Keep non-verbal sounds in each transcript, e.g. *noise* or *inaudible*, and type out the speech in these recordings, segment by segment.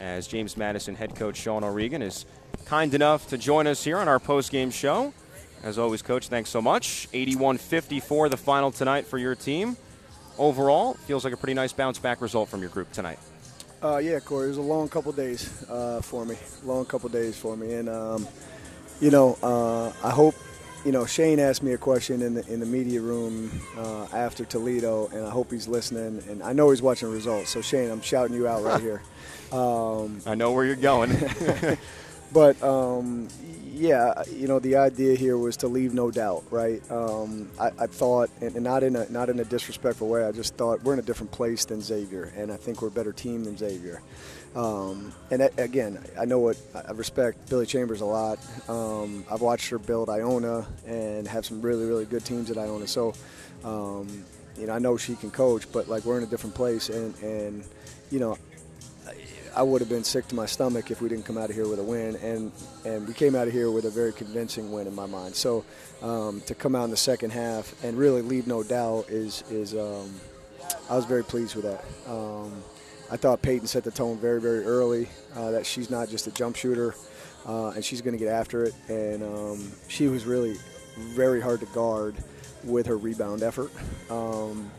as James Madison head coach Sean O'Regan is kind enough to join us here on our post-game show. As always, coach, thanks so much. 81-54 the final tonight for your team. Overall, feels like a pretty nice bounce back result from your group tonight. Uh, yeah, Corey, it was a long couple days uh, for me. Long couple days for me, and um, you know, uh, I hope you know, Shane asked me a question in the in the media room uh, after Toledo, and I hope he's listening. And I know he's watching results. So Shane, I'm shouting you out right here. *laughs* Um, I know where you're going. *laughs* *laughs* but um, yeah, you know, the idea here was to leave no doubt, right? Um, I, I, thought, and not in a not in a disrespectful way. I just thought we're in a different place than Xavier, and I think we're a better team than Xavier. Um, and again, I know what I respect Billi Chambers a lot. Um, I've watched her build Iona and have some really, really good teams at Iona. So, um, you know, I know she can coach, but like we're in a different place, and and you know, I would have been sick to my stomach if we didn't come out of here with a win, and and we came out of here with a very convincing win in my mind. So, um, to come out in the second half and really leave no doubt is is um, I was very pleased with that. Um, I thought Peyton set the tone very, very early uh, that she's not just a jump shooter uh, and she's going to get after it. And um, she was really very hard to guard with her rebound effort. Um,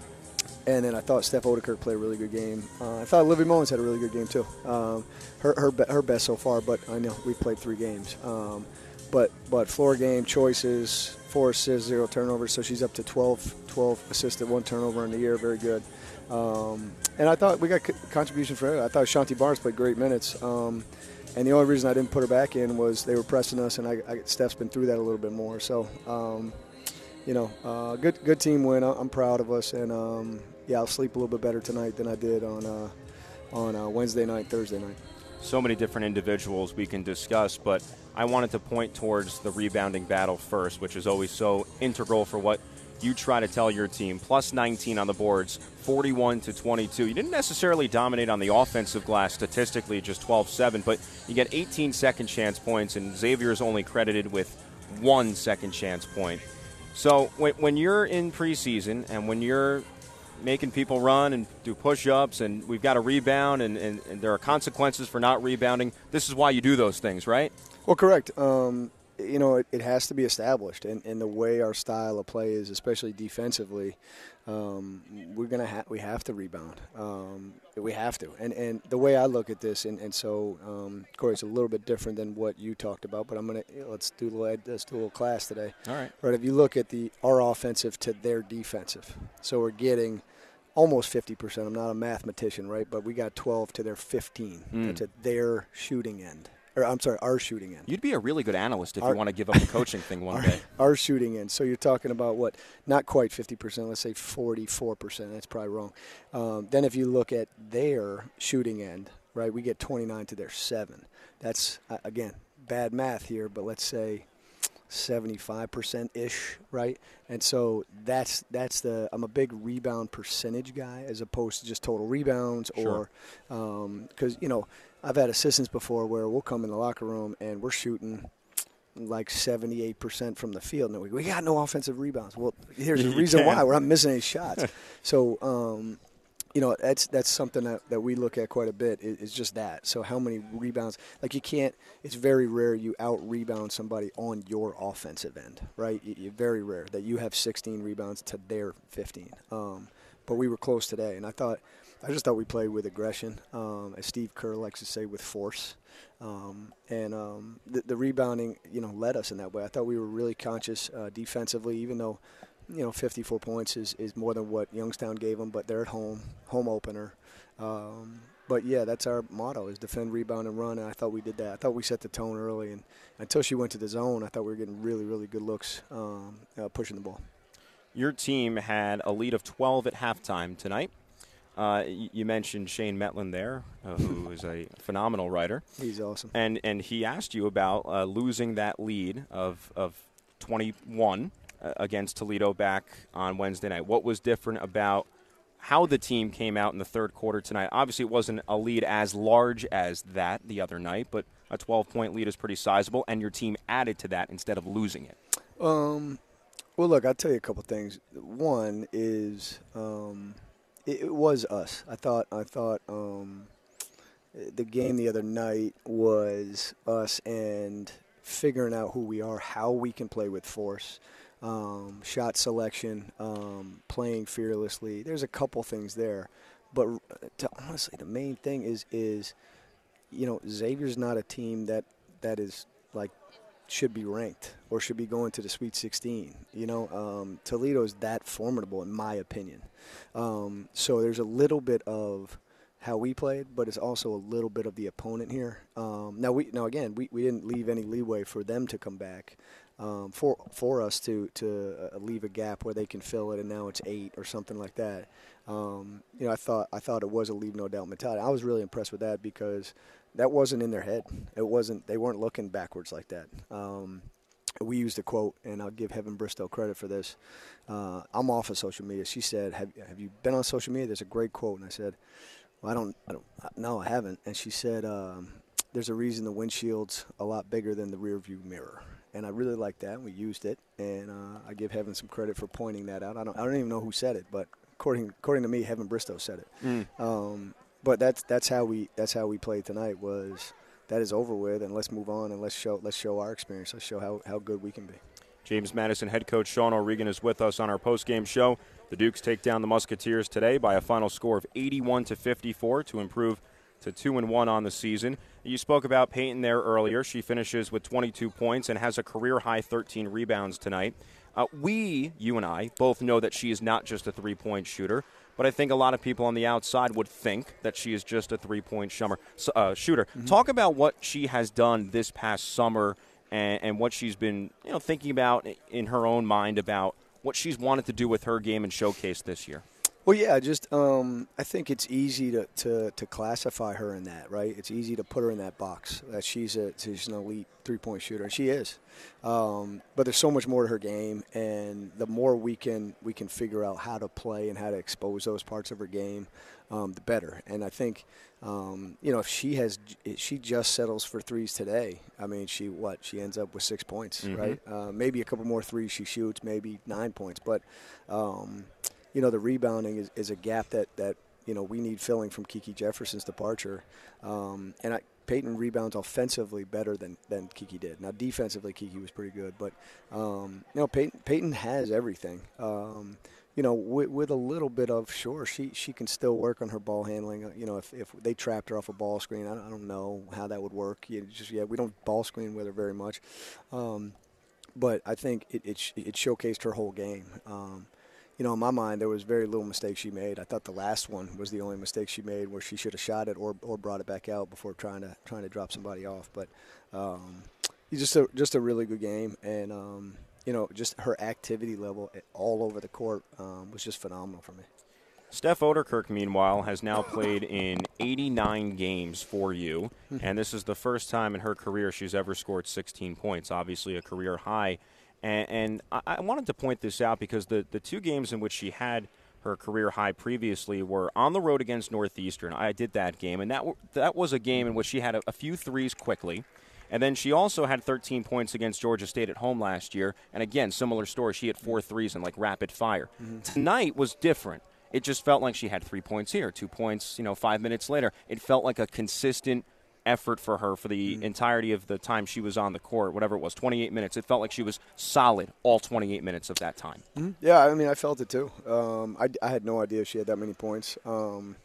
and then I thought Steph Ouderkirk played a really good game. Uh, I thought Olivia Mullins had a really good game too. Um, her, her, her best so far, but I know we've played three games. Um, but but floor game choices, four assists, zero turnovers. So she's up to 12, 12 assisted, one turnover in the year. Very good. Um, and I thought we got contribution for her. I thought Shanti Barnes played great minutes. Um, and the only reason I didn't put her back in was they were pressing us, and I, I Steph's been through that a little bit more. So, um, you know, uh, good good team win. I'm proud of us, and um, yeah, I'll sleep a little bit better tonight than I did on uh, on uh, Wednesday night, Thursday night. So many different individuals we can discuss, but I wanted to point towards the rebounding battle first, which is always so integral for what you try to tell your team. Plus 19 on the boards, 41 to 22. You didn't necessarily dominate on the offensive glass statistically, just 12 7, but you get 18 second chance points, and Xavier is only credited with one second chance point. So when, when you're in preseason and when you're making people run and do push ups, and we've got to rebound, and, and, and, there are consequences for not rebounding, this is why you do those things, right? Well, correct. Um, you know, it, it, has to be established, and, and the way our style of play is, especially defensively, um, we're gonna ha- we have to rebound. Um, we have to, and and the way I look at this, and, and so um, Corey, it's a little bit different than what you talked about, but I'm gonna let's do a little, let's do a little class today. All right. Right. If you look at the our offensive to their defensive, so we're getting almost 50%. I'm not a mathematician, right? But we got 12 to their 15 mm. to their shooting end or I'm sorry, our shooting end. You'd be a really good analyst if our, you want to give up the *laughs* coaching thing one our, day. Our shooting end. So you're talking about what? Not quite 50%. Let's say 44%. That's probably wrong. Um, then if you look at their shooting end, right, we get 29 to their seven. That's uh, again bad math here, but let's say 75% ish, right? And so that's that's the I'm a big rebound percentage guy as opposed to just total rebounds sure. or because um, you know I've had assistants before where we'll come in the locker room and we're shooting like 78% from the field. And we, we got no offensive rebounds. Well, here's the *laughs* reason why. We're not missing any shots. *laughs* so, um, you know, that's that's something that, that we look at quite a bit is, is, just that. So how many rebounds? Like you can't. It's very rare you out rebound somebody on your offensive end, right? You, very rare that you have 16 rebounds to their 15. Um, but we were close today, and I thought – I just thought we played with aggression, um, as Steve Kerr likes to say, with force. Um, and um, the, the, rebounding, you know, led us in that way. I thought we were really conscious uh, defensively, even though, you know, 54 points is, is more than what Youngstown gave them, but they're at home, home opener. Um, but yeah, that's our motto: is defend, rebound, and run. And I thought we did that. I thought we set the tone early, and until she went to the zone, I thought we were getting really, really good looks um, uh, pushing the ball. Your team had a lead of 12 at halftime tonight. Uh, you mentioned Shane Mettlen there, uh, who *laughs* is a phenomenal writer. He's awesome. And and he asked you about uh, losing that lead of of 21 uh, against Toledo back on Wednesday night. What was different about how the team came out in the third quarter tonight? Obviously, it wasn't a lead as large as that the other night, but a 12 point lead is pretty sizable, and your team added to that instead of losing it. Um. Well, look, I'll tell you a couple things. One is. Um, it, it was us. I thought. I thought. Um, the game the other night was us and figuring out who we are, how we can play with force, um, shot selection, um, playing fearlessly. There's a couple things there, but to, honestly, the main thing is is you know Xavier's not a team that that is like should be ranked or should be going to the Sweet 16. You know, um, Toledo is that formidable in my opinion. Um, so there's a little bit of how we played, but it's also a little bit of the opponent here. Um, now we now again we, we didn't leave any leeway for them to come back. Um, for for us to to uh, leave a gap where they can fill it, and now it's eight or something like that. Um, you know, I thought I thought it was a leave no doubt mentality. I was really impressed with that because that wasn't in their head. It wasn't. They weren't looking backwards like that. Um, we used a quote, and I'll give Heaven Bristow credit for this. Uh, I'm off of social media. She said, have, "Have you been on social media?" There's a great quote, and I said, "Well, I don't. I don't no, I haven't." And she said, um, "There's a reason the windshield's a lot bigger than the rear view mirror." And I really like that. We used it, and uh, I give Heaven some credit for pointing that out. I don't. I don't even know who said it, but according according to me, Heaven Bristow said it. Mm. Um, but that's that's how we that's how we played tonight. Was that is over with, and let's move on and let's show let's show our experience. Let's show how, how good we can be. James Madison head coach Sean O'Regan is with us on our post game show. The Dukes take down the Musketeers today by a final score of 81 to 54 to improve to 2 and 1 on the season. You spoke about Peyton there earlier. She finishes with 22 points and has a career high 13 rebounds tonight. Uh, we, you and I, both know that she is not just a three point shooter but I think a lot of people on the outside would think that she is just a three point uh, shooter. Mm-hmm. Talk about what she has done this past summer and, and what she's been you know, thinking about in her own mind about what she's wanted to do with her game and showcase this year. Well, yeah, just um, I think it's easy to, to, to classify her in that, right? It's easy to put her in that box that she's a she's an elite three point shooter, and she is. Um, but there's so much more to her game, and the more we can we can figure out how to play and how to expose those parts of her game, um, the better. And I think um, you know if she has if she just settles for threes today, I mean she what she ends up with six points, mm-hmm. right? Uh, maybe a couple more threes she shoots, maybe nine points, but um, you know, the rebounding is, is a gap that, that, you know, we need filling from Kiki Jefferson's departure. Um, and I, Peyton rebounds offensively better than, than Kiki did. Now, defensively, Kiki was pretty good. But, um, you know, Peyton, Peyton has everything. Um, you know, with, with, a little bit of sure, she she can still work on her ball handling. You know, if, if they trapped her off a ball screen, I don't, I don't know how that would work. You just yeah, we don't ball screen with her very much, um, but I think it, it, it showcased her whole game. Um, you know, in my mind, there was very little mistake she made. I thought the last one was the only mistake she made, where she should have shot it or, or brought it back out before trying to trying to drop somebody off. But um, just a just a really good game, and um, you know, just her activity level all over the court um, was just phenomenal for me. Steph Ouderkirk, meanwhile, has now played in 89 games for you, hmm. and this is the first time in her career she's ever scored 16 points. Obviously, a career high. And, and I, I wanted to point this out because the, the two games in which she had her career high previously were on the road against Northeastern. I did that game, and that w- that was a game in which she had a, a, few threes quickly, and then she also had 13 points against Georgia State at home last year. And again, similar story. She had four threes in like rapid fire. Mm-hmm. Tonight was different. It just felt like she had three points here, two points, you know, five minutes later. It felt like a consistent effort for her for the mm. entirety of the time she was on the court, whatever it was, 28 minutes. It felt like she was solid all 28 minutes of that time. Mm. Yeah, I mean, I felt it too. Um, I, I, had no idea she had that many points. Um,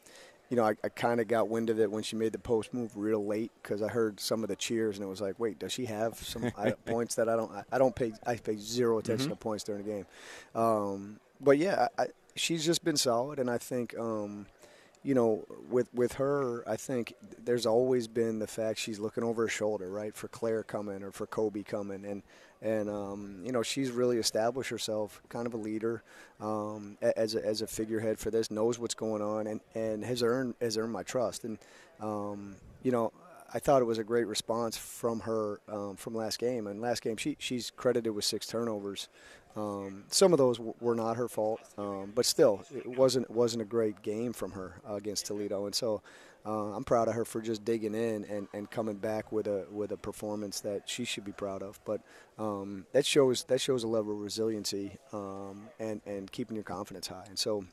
you know, I, I kind of got wind of it when she made the post move real late because I heard some of the cheers and it was like, wait, does she have some *laughs* points that I don't? I, I, don't pay. I pay zero attention mm-hmm. to points during the game. Um, but yeah, I, she's just been solid, and I think um, you know, with with her, I think there's always been the fact she's looking over her shoulder, right, for Claire coming or for Kobe coming, and and um, you know she's really established herself, kind of a leader, um, as a, as a figurehead for this, knows what's going on, and, and has earned has earned my trust, and um, you know I thought it was a great response from her um, from last game. And last game, she she's credited with six turnovers. Um, some of those w- were not her fault, um, but still, it wasn't wasn't a great game from her uh, against Toledo. And so, uh, I'm proud of her for just digging in and, and coming back with a with a performance that she should be proud of. But um, that shows that shows a level of resiliency um, and and keeping your confidence high. And so,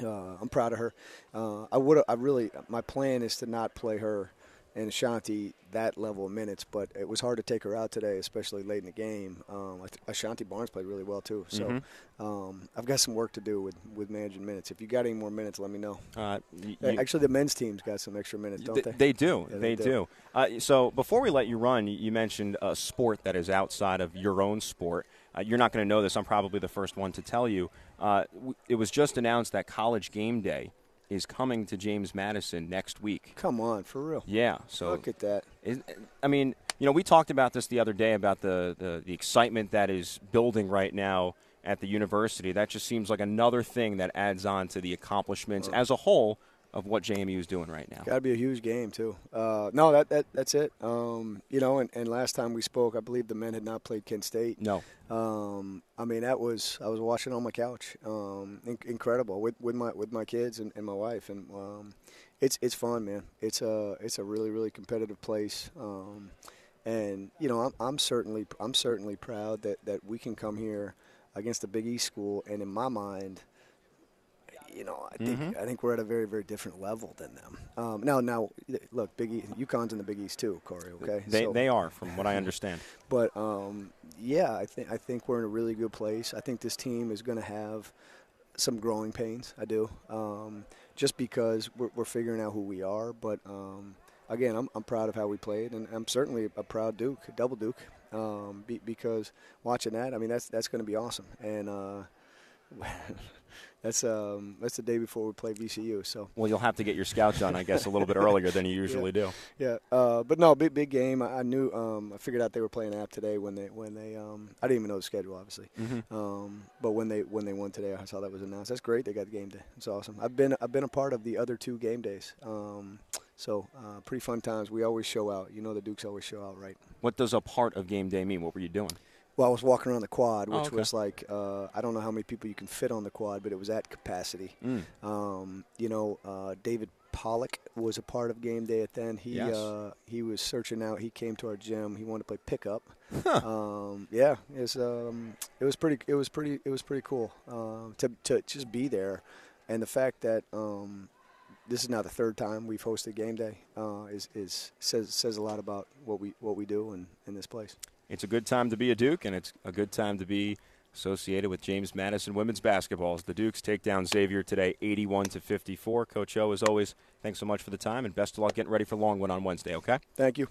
uh, I'm proud of her. Uh, I would I really my plan is to not play her and Ashanti that level of minutes, but it was hard to take her out today, especially late in the game. Um, Ashanti Barnes played really well too, so mm-hmm. um, I've got some work to do with, with managing minutes. If you got any more minutes, let me know. Uh, you, Actually, the men's team's got some extra minutes, don't they? They do. Yeah, they, they, do. do. Uh, so before we let you run, you mentioned a sport that is outside of your own sport. Uh, you're not going to know this. I'm probably the first one to tell you. Uh, it was just announced that College Game Day is coming to James Madison next week. Come on, for real. Yeah. So look at that. Is, I mean, you know, we talked about this the other day about the, the, the excitement that is building right now at the university. That just seems like another thing that adds on to the accomplishments uh. as a whole of what JMU is doing right now. Got to be a huge game too. Uh, no, that, that that's it. Um, you know, and, and, last time we spoke, I believe the men had not played Kent State. No. Um, I mean, that was I was watching on my couch. Um, incredible with, with my with my kids and, and my wife, and um, it's it's fun, man. It's a it's a really really competitive place. Um, and you know, I'm, I'm certainly I'm certainly proud that, that we can come here against a Big East school, and in my mind – you know, I think mm-hmm. I think we're at a very very different level than them. Um, now now look, Big East, UConn's in the Big East too, Corey. Okay, they so, they are from what I *laughs* understand. But um, yeah, I think I think we're in a really good place. I think this team is going to have some growing pains. I do, um, just because we're, we're, figuring out who we are. But um, again, I'm, I'm proud of how we played, and I'm certainly a proud Duke, double Duke, um, be, because watching that, I mean, that's that's going to be awesome. And uh, *laughs* that's um, that's the day before we play VCU. So well, you'll have to get your scouts done, I guess, a little bit earlier than you *laughs* usually yeah. do. Yeah, uh, but no, big big game. I, I knew. Um, I figured out they were playing app today when they when they. Um, I didn't even know the schedule, obviously. Mm-hmm. Um, but when they when they won today, I saw that was announced. That's great. They got the game day. It's awesome. I've been I've been a part of the other two game days. Um, so uh, pretty fun times. We always show out. You know, the Dukes always show out, right? What does a part of game day mean? What were you doing? Well, I was walking around the quad, which oh, okay. was like uh, I don't know how many people you can fit on the quad, but it was at capacity. Mm. Um, you know, uh, David Pollack was a part of game day at then. He yes. uh, he was searching out. He came to our gym. He wanted to play pickup. Huh. Um, yeah, it was um, it was pretty it was pretty it was pretty cool uh, to to just be there, and the fact that um, this is now the third time we've hosted game day uh, is is says says a lot about what we what we do in, in this place it's a good time to be a Duke, and it's a good time to be associated with James Madison women's basketball. As the Dukes take down Xavier today, 81 to 54. Coach O, as always, thanks so much for the time, and best of luck getting ready for Longwood on Wednesday. Okay? Thank you.